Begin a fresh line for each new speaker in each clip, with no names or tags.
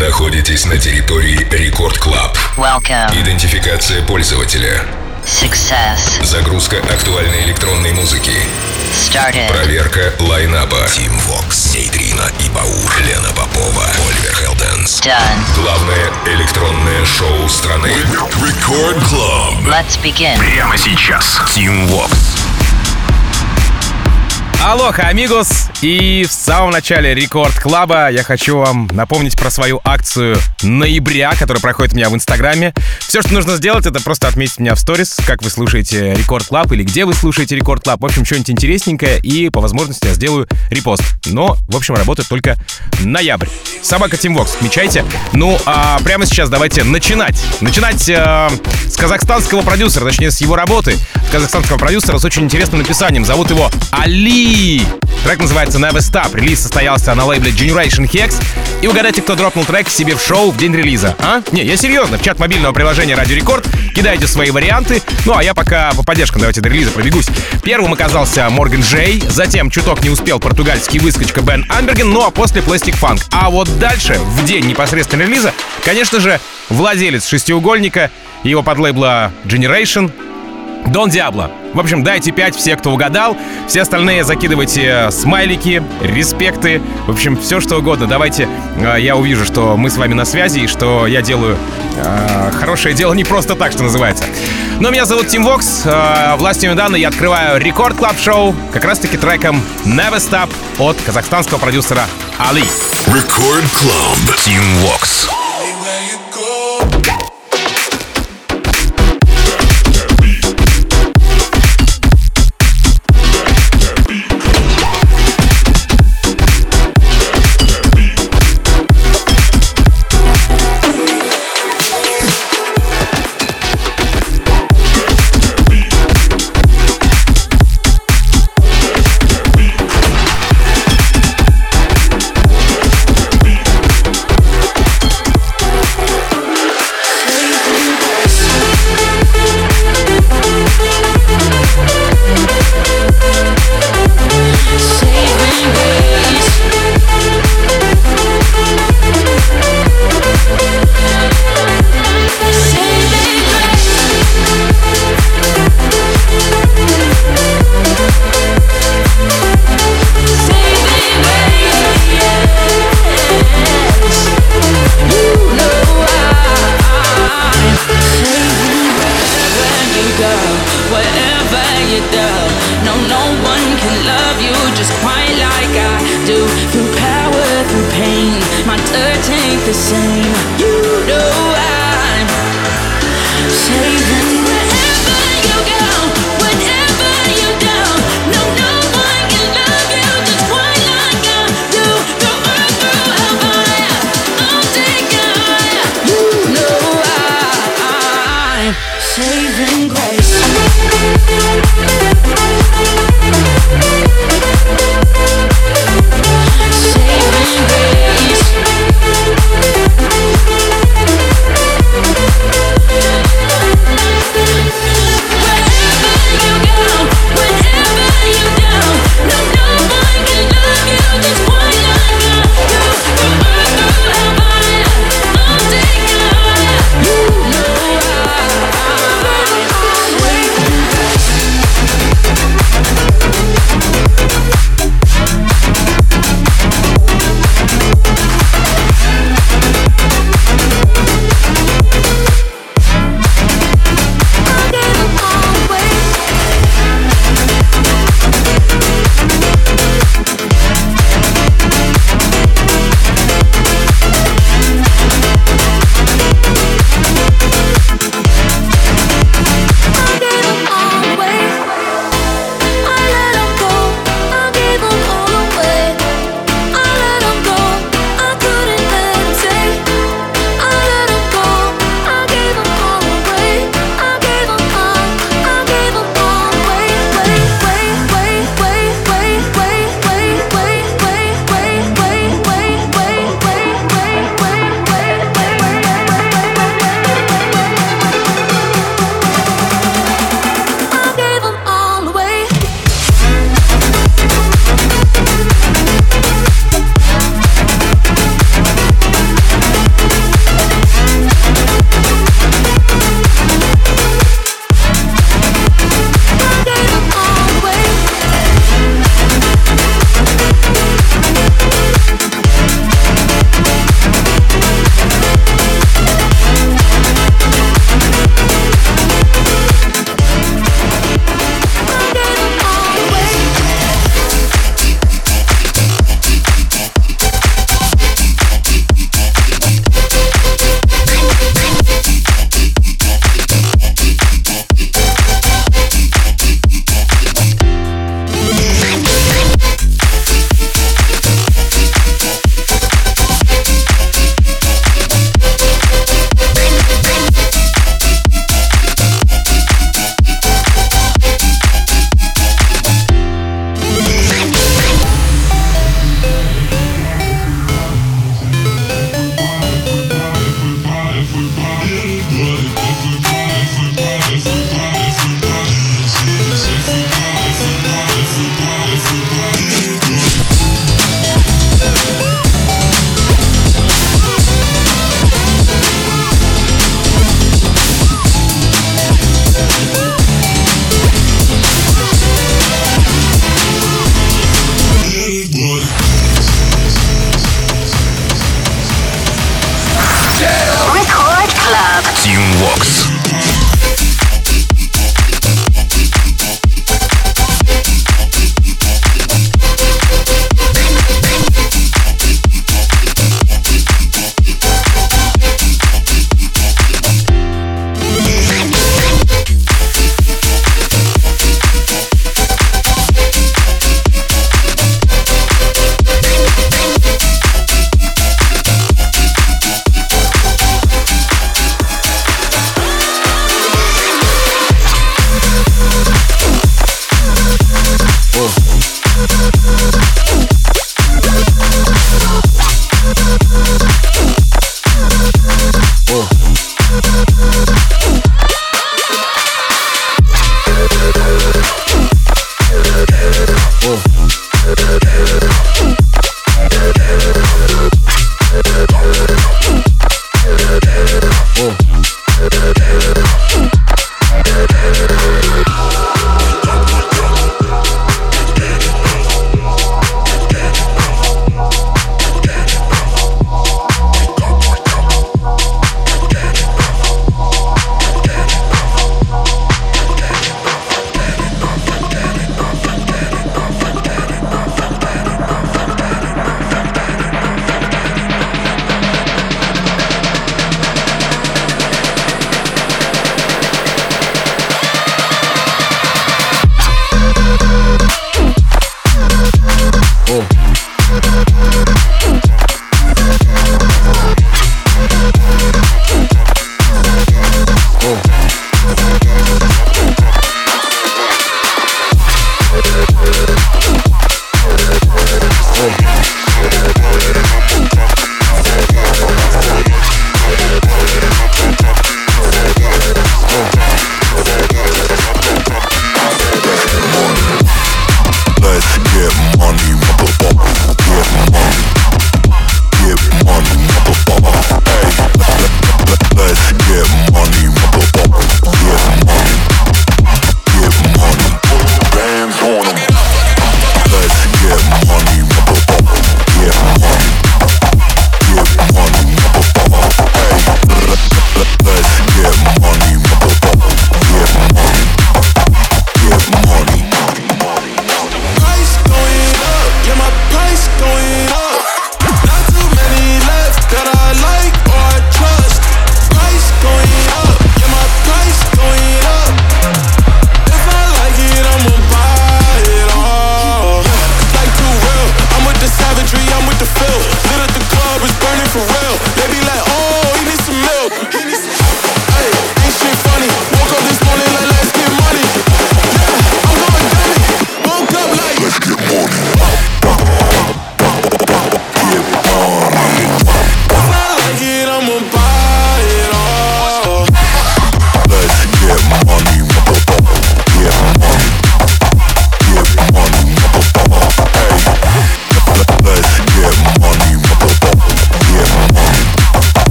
находитесь на территории Record Club. Идентификация пользователя.
Success.
Загрузка актуальной электронной музыки.
Started.
Проверка лайнапа. Тим Вокс, Нейтрина и Баур, Лена Попова, Оливер Хелденс.
Done.
Главное электронное шоу страны. Record Club.
Let's begin.
Прямо сейчас. Тим Вокс.
Aloha, amigos! И в самом начале Record Club а я хочу вам напомнить про свою акцию ноября, которая проходит у меня в Инстаграме. Все, что нужно сделать, это просто отметить меня в сторис, как вы слушаете Record Club или где вы слушаете Record Club. В общем, что-нибудь интересненькое, и по возможности я сделаю репост. Но, в общем, работает только ноябрь. Собака Tim Vox, отмечайте. Ну, а прямо сейчас давайте начинать. Начинать э, с казахстанского продюсера, точнее, с его работы. Казахстанского продюсера с очень интересным написанием. Зовут его Али Трек называется Never Stop. Релиз состоялся на лейбле Generation Hex. И угадайте, кто дропнул трек себе в шоу в день релиза, а? Не, я серьезно. В чат мобильного приложения Радио Рекорд кидайте свои варианты. Ну, а я пока по поддержкам давайте до релиза пробегусь. Первым оказался Морган Джей, затем чуток не успел португальский выскочка Бен Амберген, ну а после Plastic Funk. А вот дальше, в день непосредственно релиза, конечно же, владелец шестиугольника, его подлейбла Generation, Дон Диабло. В общем, дайте 5 все, кто угадал. Все остальные закидывайте смайлики, респекты. В общем, все что угодно. Давайте э, я увижу, что мы с вами на связи и что я делаю э, хорошее дело не просто так, что называется. Но меня зовут Тим Вокс. Э, властью недавно я открываю Record Club шоу как раз-таки треком Never Stop от казахстанского продюсера Али.
Record Club. Тим Вокс.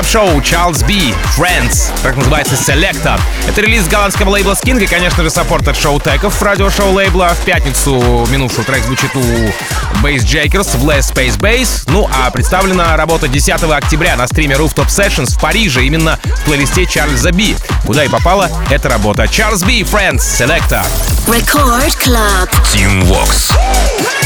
клаб-шоу Charles B. Friends, так называется Selecta. Это релиз голландского лейбла Skin и, конечно же, саппорт от шоу Теков, радиошоу лейбла. В пятницу минувшую трек звучит у Bass Jakers в Less Space Base. Ну, а представлена работа 10 октября на стриме Rooftop Sessions в Париже, именно в плейлисте Чарльза Би. Куда и попала эта работа. Charles B. Friends, Selecta.
Record Club.
Team Vox.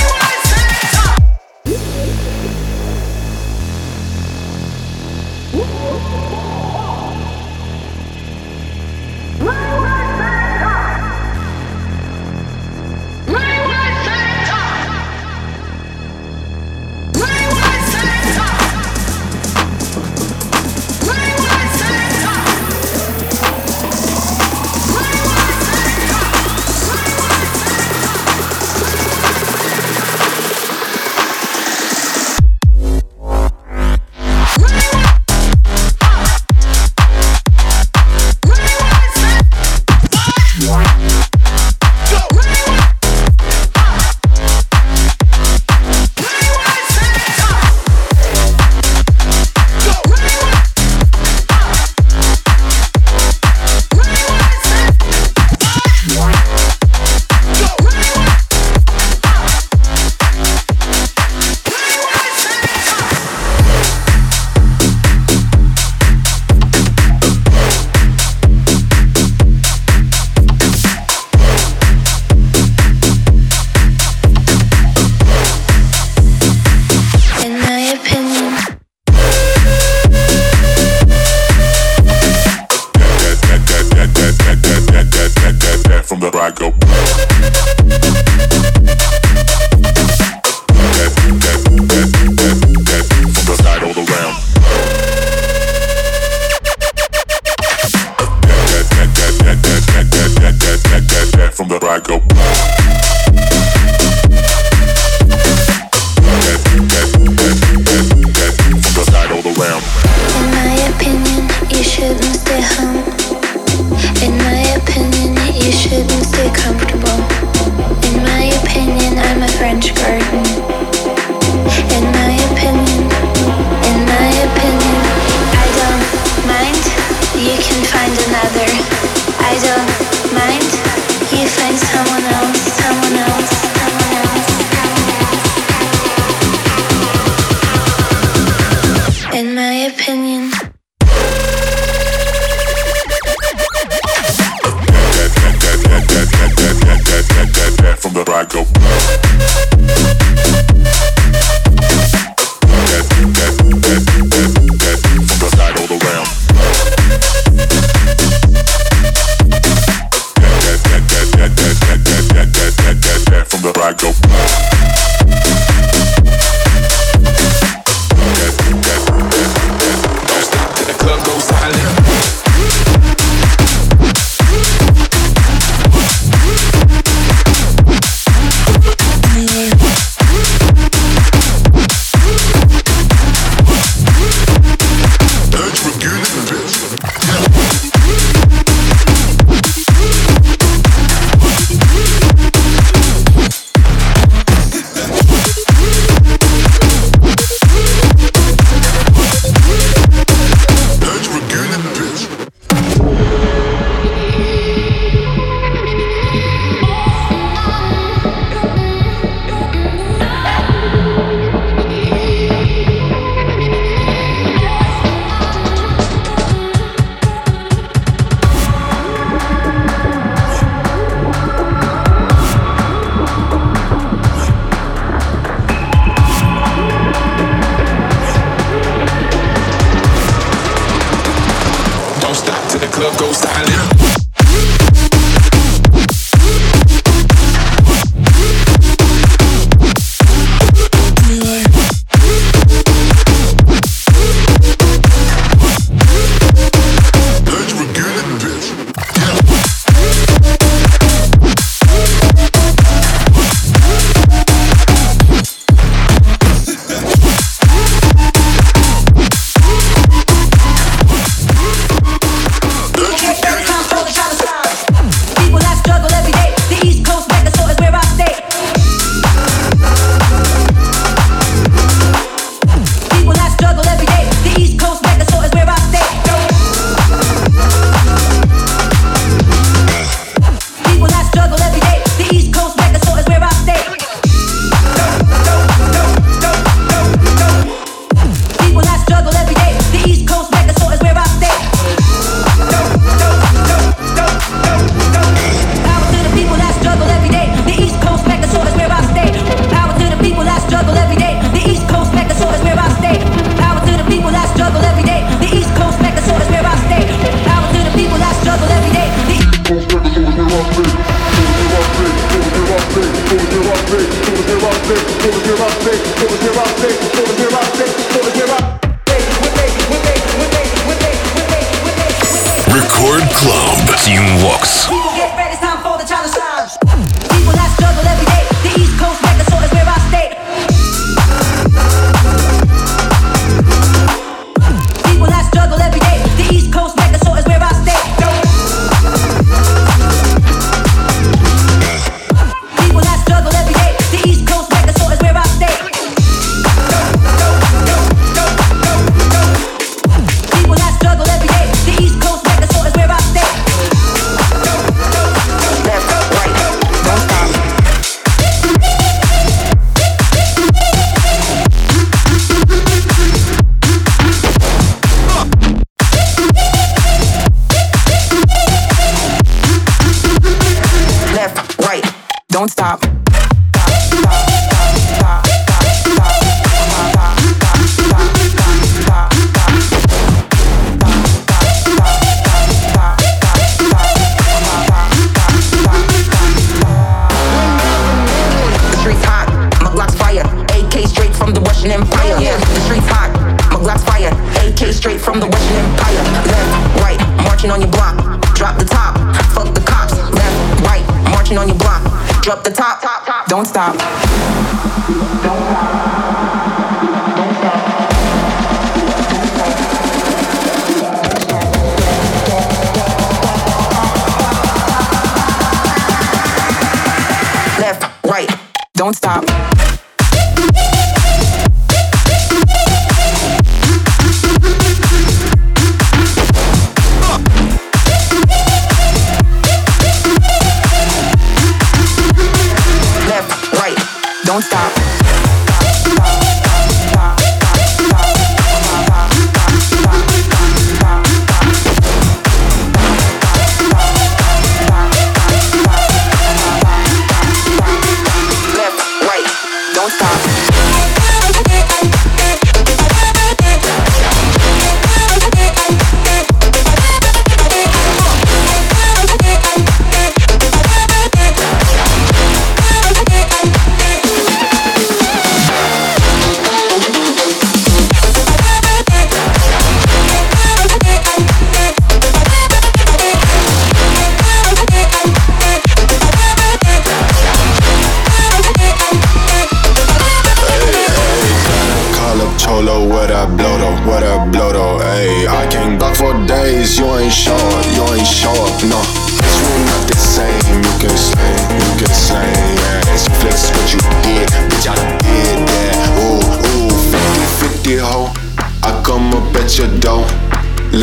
stop.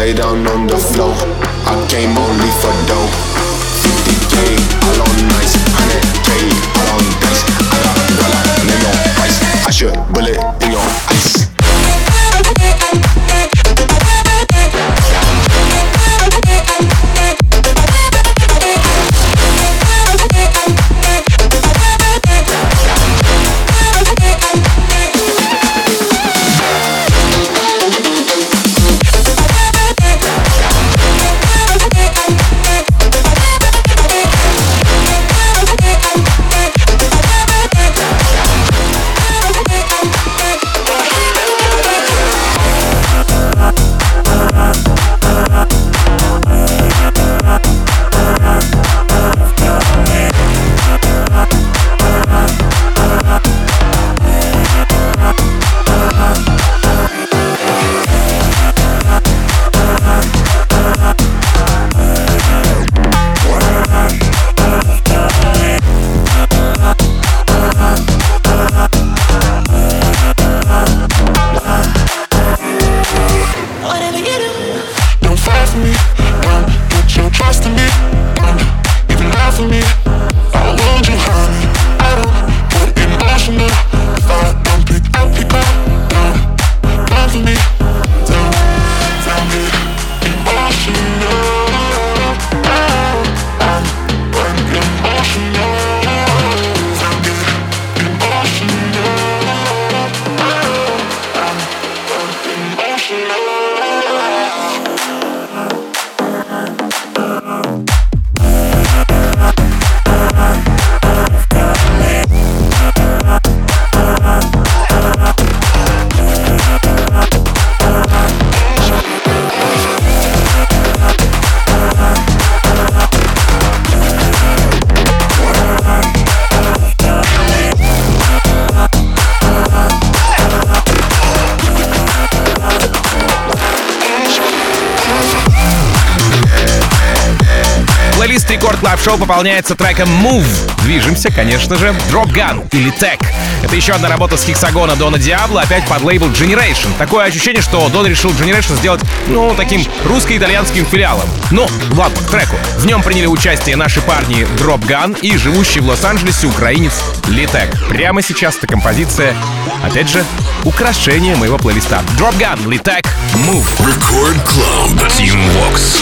lay down on the floor. I came only for dough.
шоу пополняется треком Move. Движемся, конечно же, Drop Gun или Tech. Это еще одна работа с Хексагона Дона Диабло, опять под лейбл Generation. Такое ощущение, что Дон решил Generation сделать, ну, таким русско-итальянским филиалом. Ну, ладно, к треку. В нем приняли участие наши парни Drop Gun и живущий в Лос-Анджелесе украинец Литек. Прямо сейчас эта композиция, опять же, украшение моего плейлиста. Drop Gun, Литек, Move.
Record Club. Team Vox.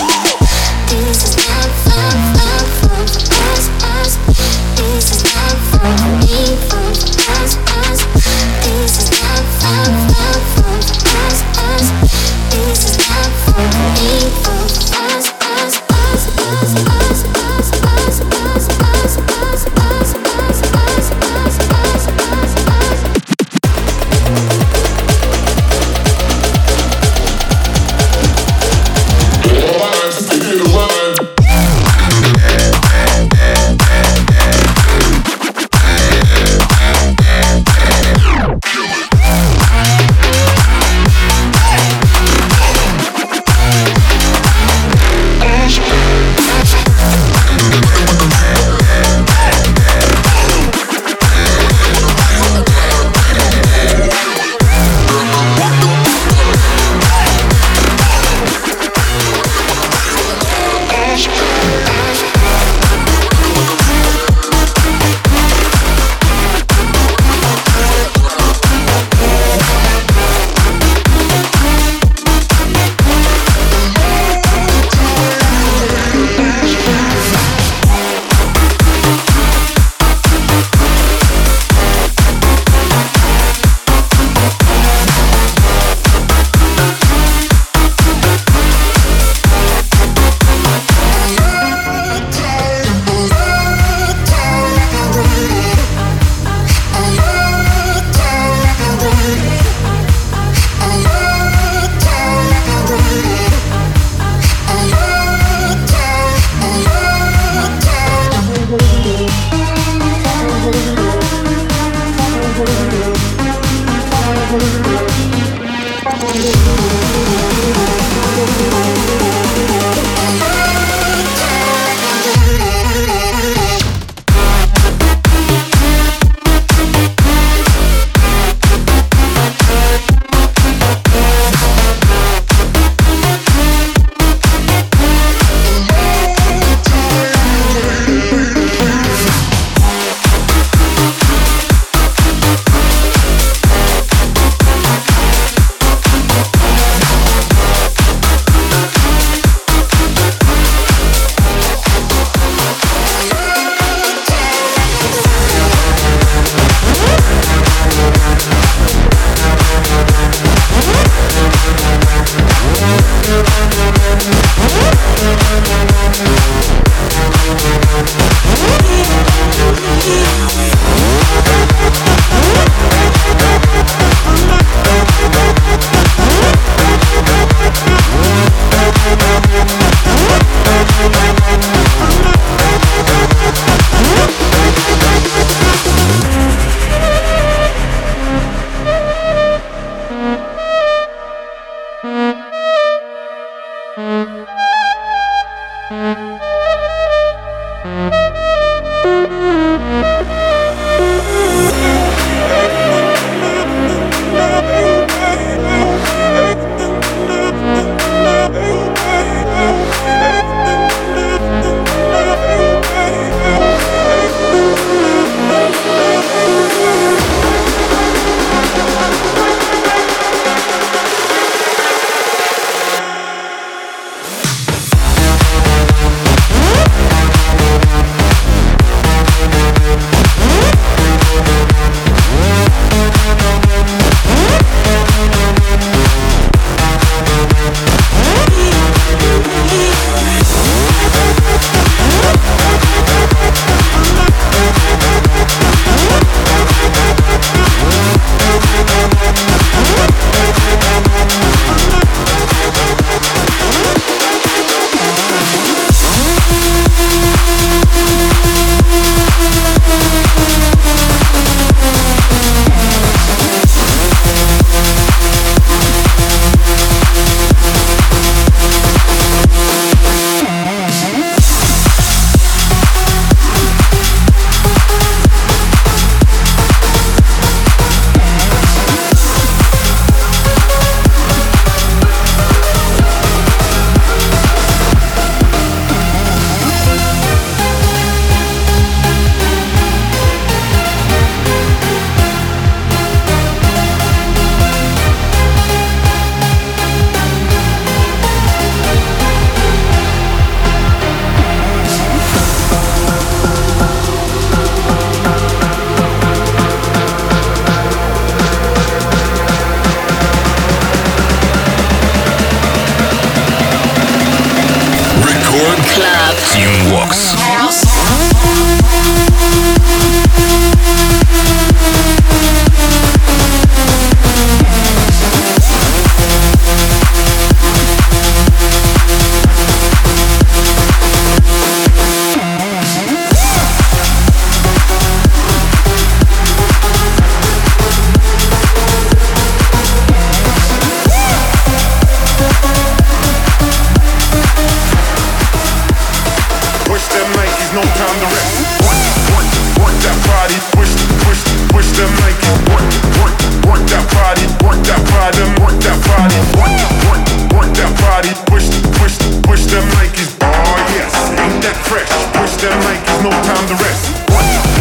Work,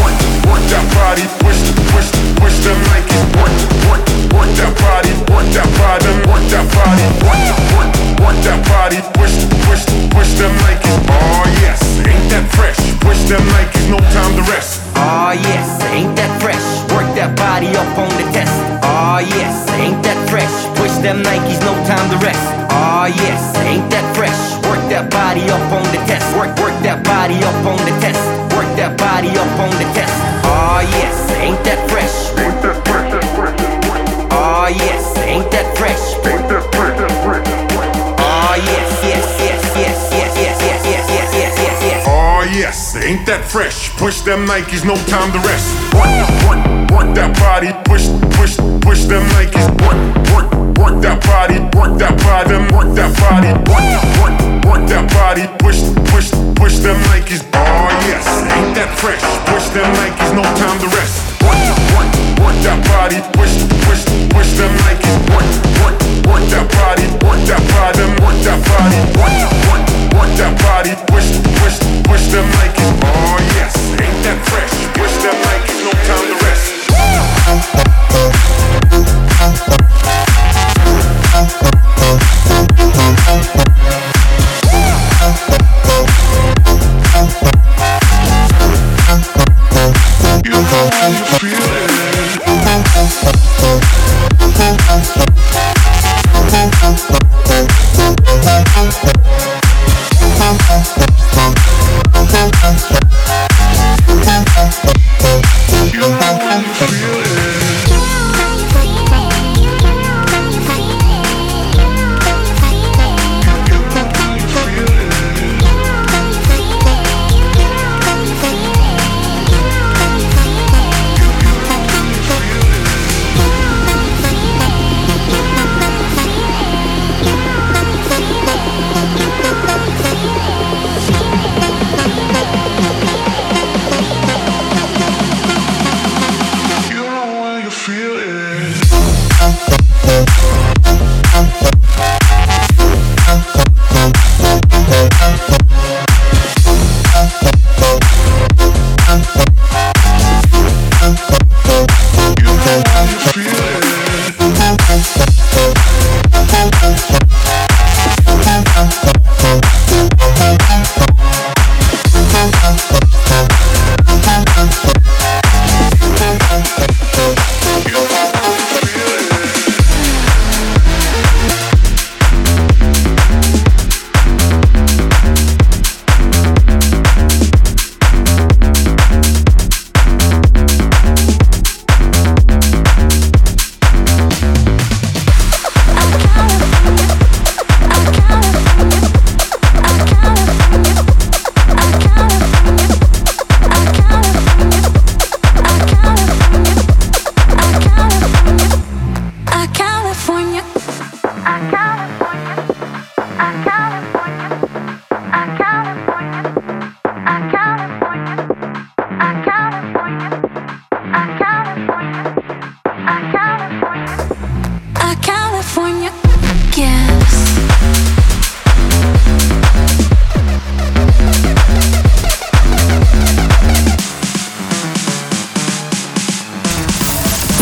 work, work that body, push, push, push them work, work, work that body, work that body, work that body, work, work, work that body, push, push, push them oh, yes, ain't that fresh? Push them no time to rest. Oh, yes, ain't that fresh? Work that body up
on the test. Oh, yes, ain't that fresh? Push them Nikes, no time to rest. Yes, ain't that fresh? Work that body up on the test. Work, work that body up on the test. Body up on the test. Oh yes, ain't that fresh? Ain't that fresh? Oh yes, ain't that fresh? Ain't? Oh yes, yes, yes, yes, yes, yes, yes, yes, yes, yes, yes, yes.
Oh yes, ain't that fresh? Push them Nikes, no time to rest. Work, work, work that body. Push, push, push them Nikes. Work, work, work that body. Work that body. Work that body. Work, work, work that body. Push, push, push them Nikes. Yes, ain't that fresh? Push them Nikes, no time to rest. Work, work, work that body. Push, push, push them Nikes. Work, work, work that body. Work that body. Work that body. Work, work, work that body. Push, push, push them Nikes. Oh yes, ain't that fresh? Push them Nikes, no time to rest.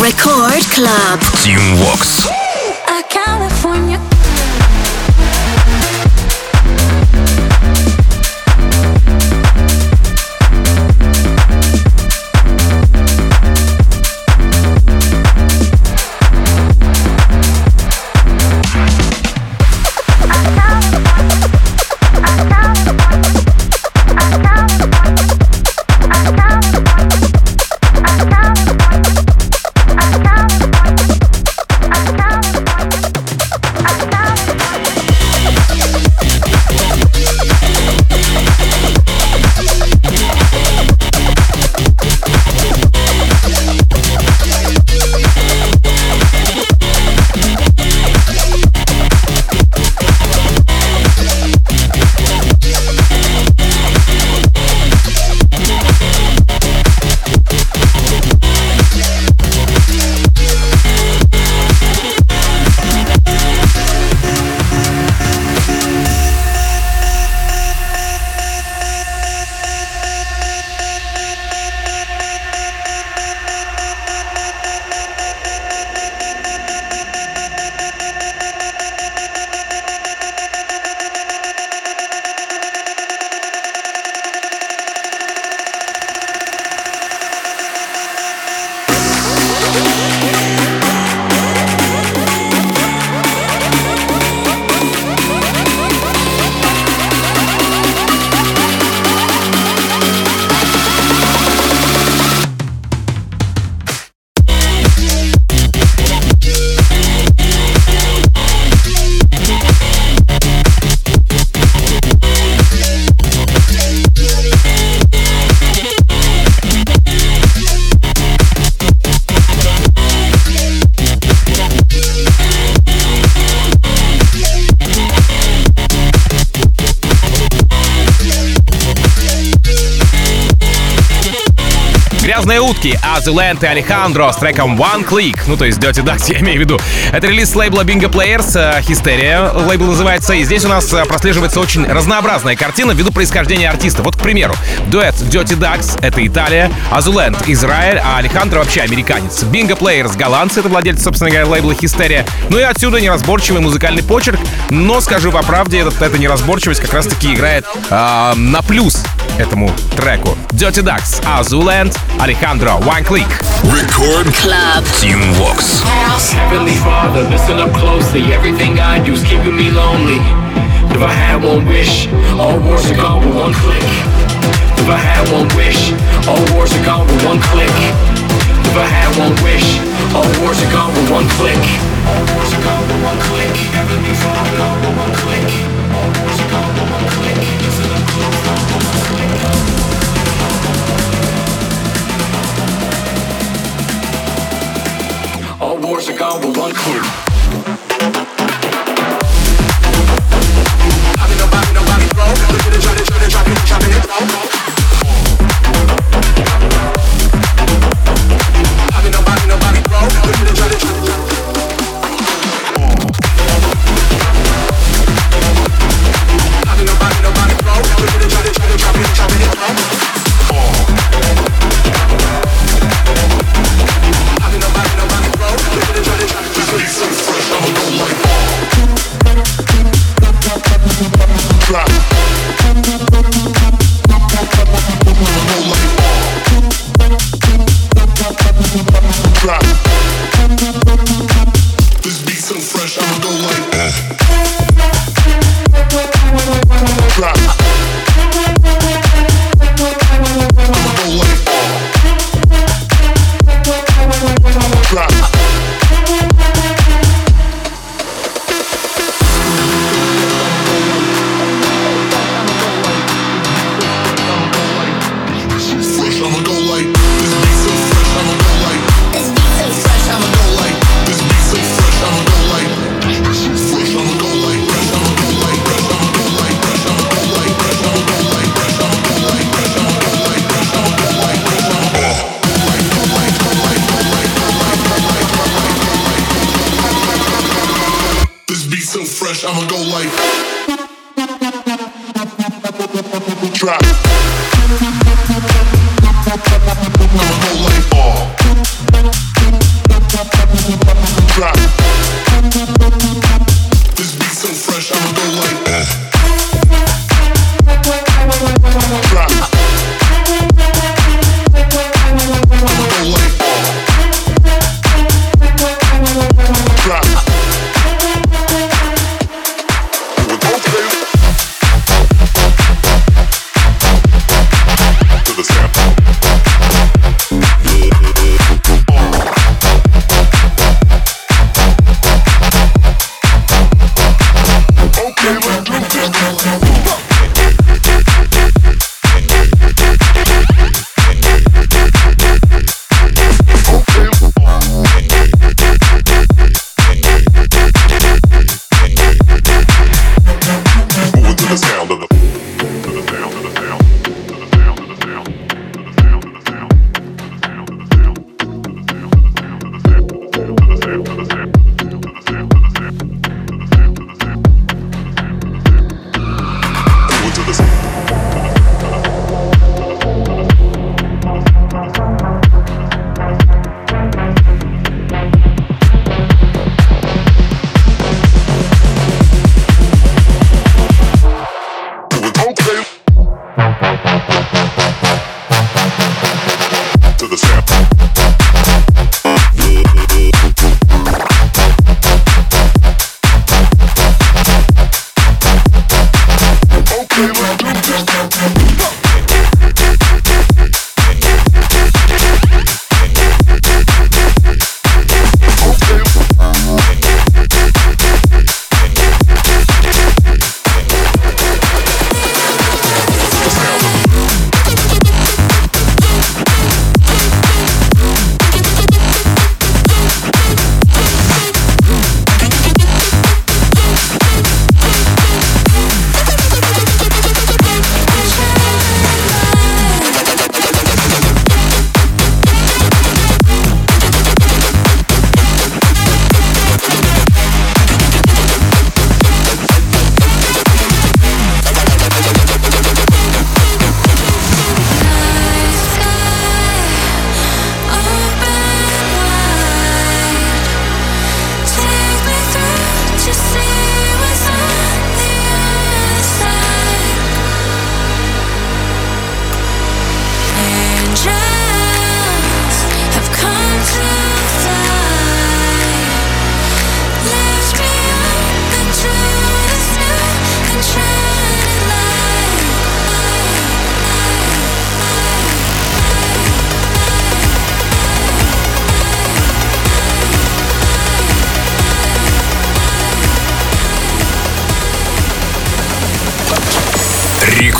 Record Club.
Team Vox.
A California.
«Звездные утки», Азуленд и Алехандро с треком One Click, ну то есть Dirty Ducks, я имею в виду. Это релиз лейбла Bingo Players, э, Хистерия лейбл называется, и здесь у нас э, прослеживается очень разнообразная картина ввиду происхождения артиста. Вот, к примеру, дуэт Dirty Ducks — это Италия, Азуленд — Израиль, а Алехандро вообще американец. Bingo Players — голландцы, это владельцы, собственно говоря, лейбла Хистерия. Ну и отсюда неразборчивый музыкальный почерк, но, скажу по правде, этот, эта неразборчивость как раз-таки играет э, на плюс этому треку. Dirty Ducks, Azuland, Alejandro, One Click.
Record Club. Team Vox.
Heavenly Father, listen up closely. Everything I do is keeping me lonely. If I had one wish, all wars are gone with one click. If I had one wish, all wars are gone with one click. If I had one wish, all wars are gone with one click. All wars are gone with one click. Heavenly Father, gone with one click. All wars are gone with one click. Listen up close, wars are gone, but one
clue. Nobody, nobody, bro. Look at it, try to, try to, try to, try to, try to,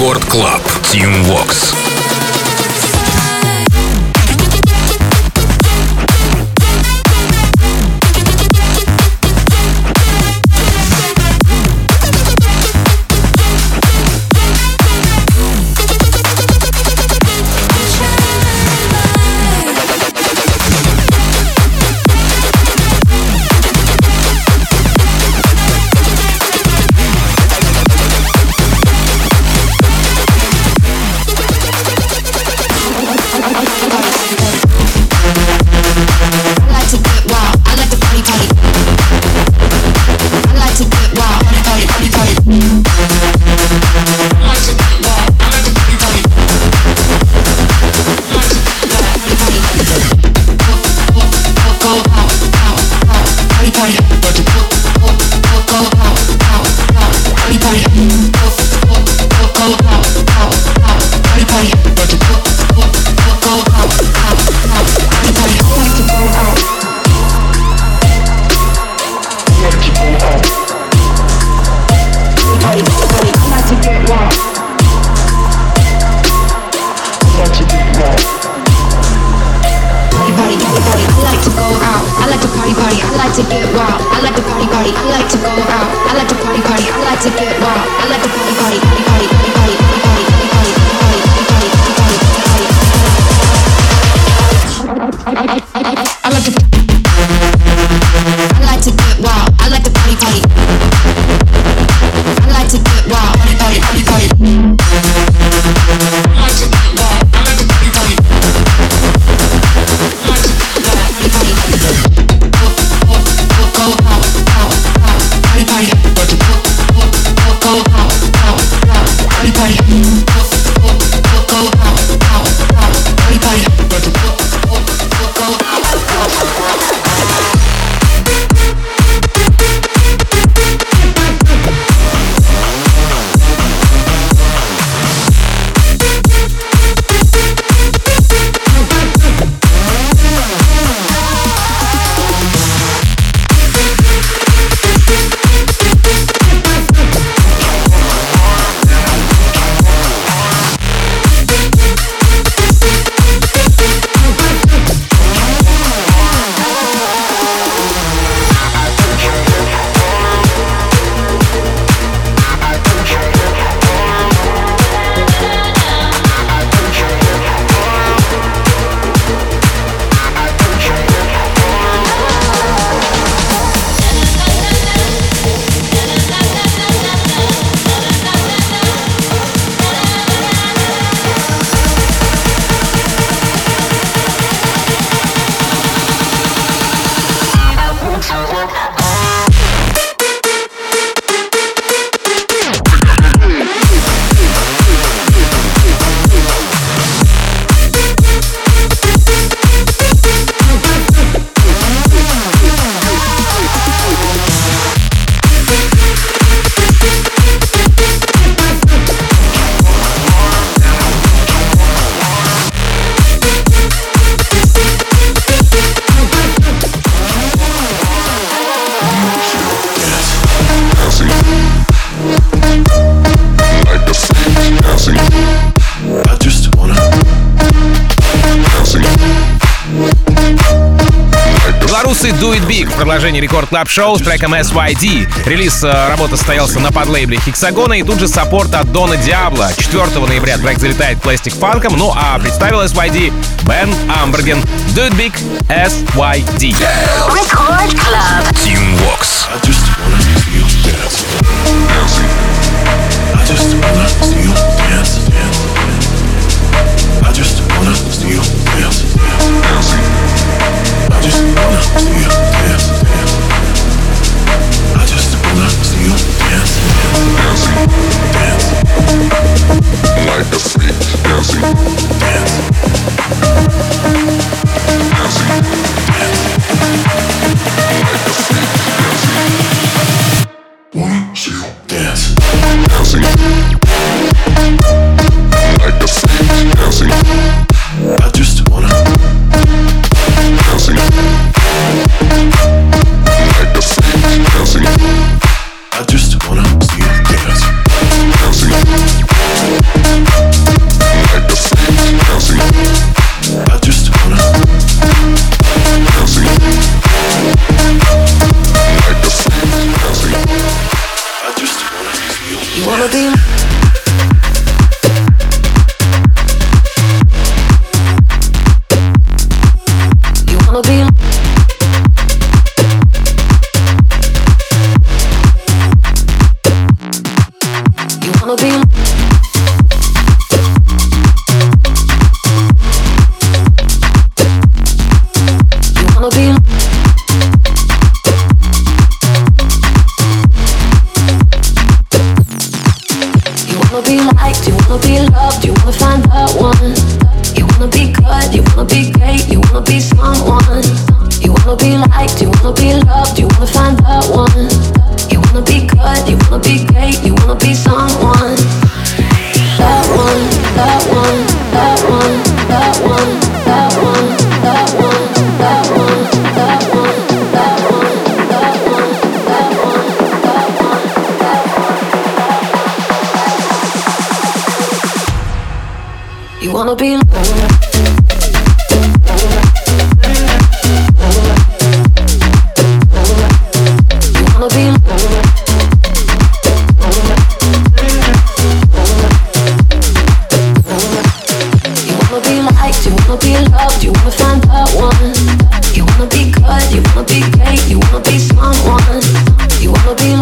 Рекорд Клаб. Team Vox.
Продолжение Record Club Шоу с треком SYD. Релиз э, работы состоялся на подлейбле Hexagon а и тут же support от Дона Диабло. 4 ноября трек залетает Plastik Funk ом, ну а представил SYD Бен Амберген. It big SYD.
Record Club.
Tim Vox.
I just wanna see you dance. I just wanna see you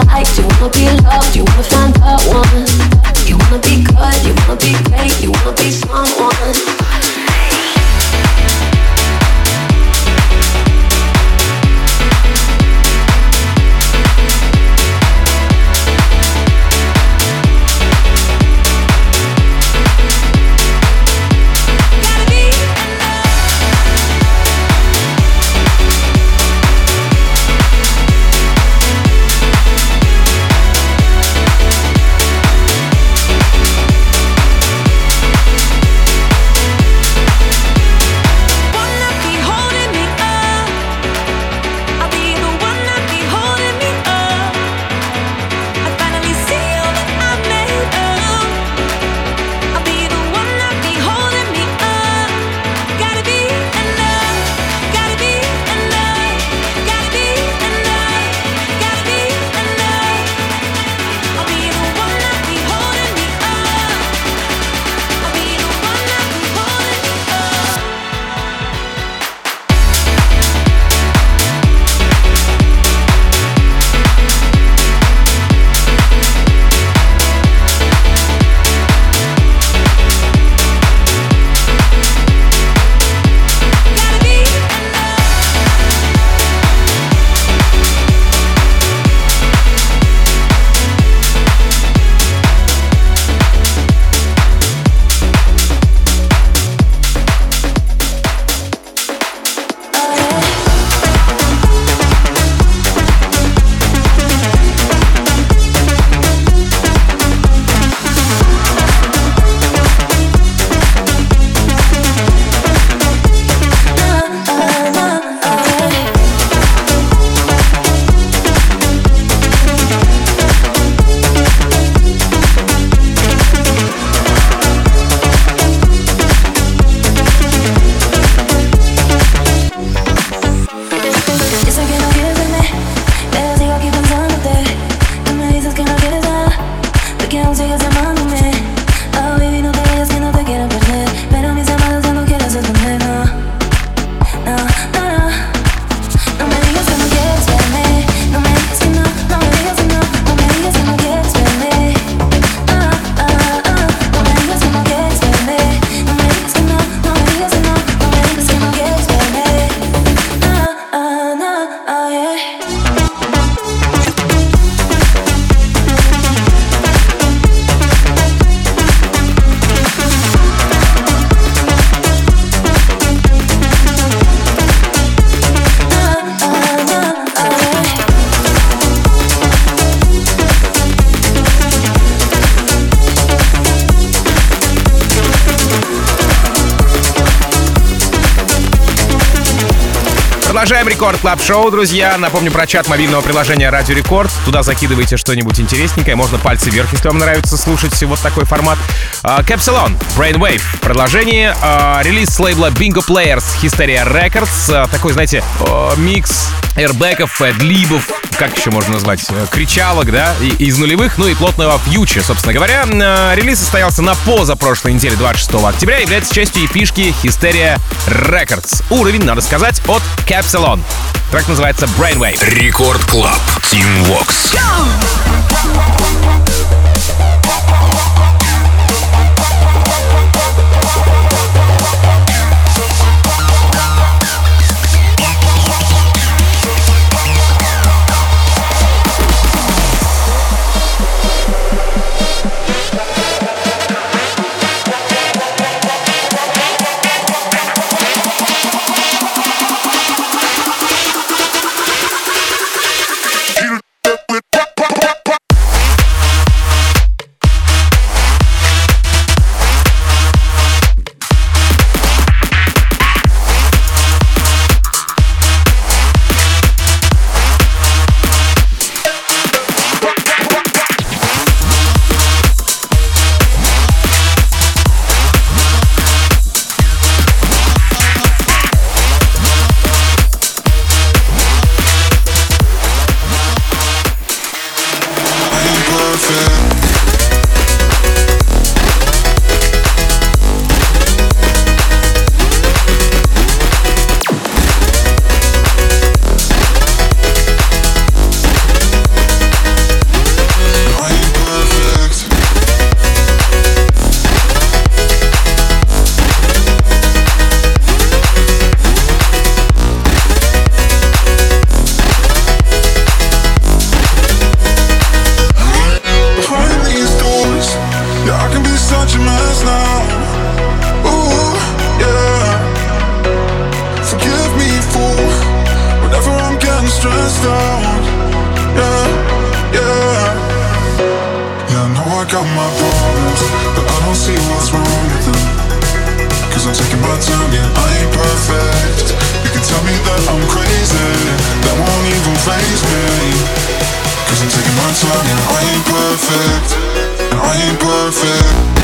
liked? Do you wanna be loved? Do you wanna
feel? Club Шоу, друзья. Напомню про чат мобильного приложения Радио Рекорд. Туда закидывайте что-нибудь интересненькое. Можно пальцы вверх, если вам нравится слушать вот такой формат. А, Capsalon, Brainwave. Продолжение. А, релиз с лейбла Bingo Players, Hysteria Records. А, такой, знаете, микс
эрбеков, ad-lib ов, как еще можно назвать, э, кричалок, да, из нулевых, ну и плотного фьюча, собственно говоря. Релиз состоялся на позапрошлой неделе, 26 октября, является частью эпишки Hysteria Records. Уровень, надо сказать, от Capsalon. Трек называется Brainwave.
Record Club. Tim Vox.
Behind I ain't perfect. You can tell me that I'm crazy, that won't even phase me. Cause I'm taking my time, yeah, I ain't perfect. And I ain't perfect.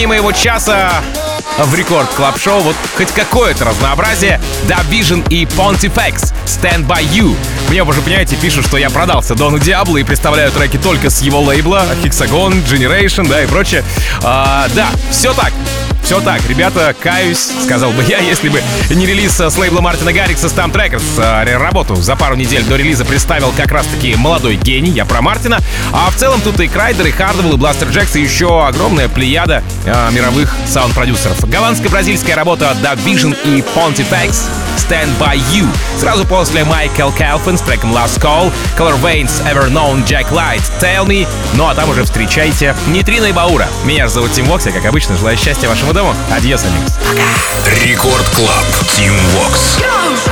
завершении моего часа в рекорд клаб шоу вот хоть какое-то разнообразие. да Vision и Pontifex Stand By You. Мне уже, понимаете, пишут, что я продался Дону Диаблу и представляю треки только с его лейбла Hexagon, Generation, да, и прочее. А, да, все так. Все так, ребята, каюсь, сказал бы я, если бы не релиз с лейбла Мартина Гаррикса Stamp Records. А, работу за пару недель до релиза представил как раз-таки молодой гений, я про Мартина. А в целом тут и Kryder, и Hardwell, и Blasterjaxx, и еще огромная плеяда э, мировых саунд-продюсеров. Голландско-бразильская работа The Vision и Pontifex Stand By You. Сразу после Майкл Калфин с треком Last Call, Color Veins, Ever Known, Jack Light, Tell Me. Ну а там уже встречайте нейтрино и Баура. Меня же зовут Тим Вокс, я, как обычно, желаю счастья вашему дому. Adiós, amigos.
Record Club Тим Вокс.
Go!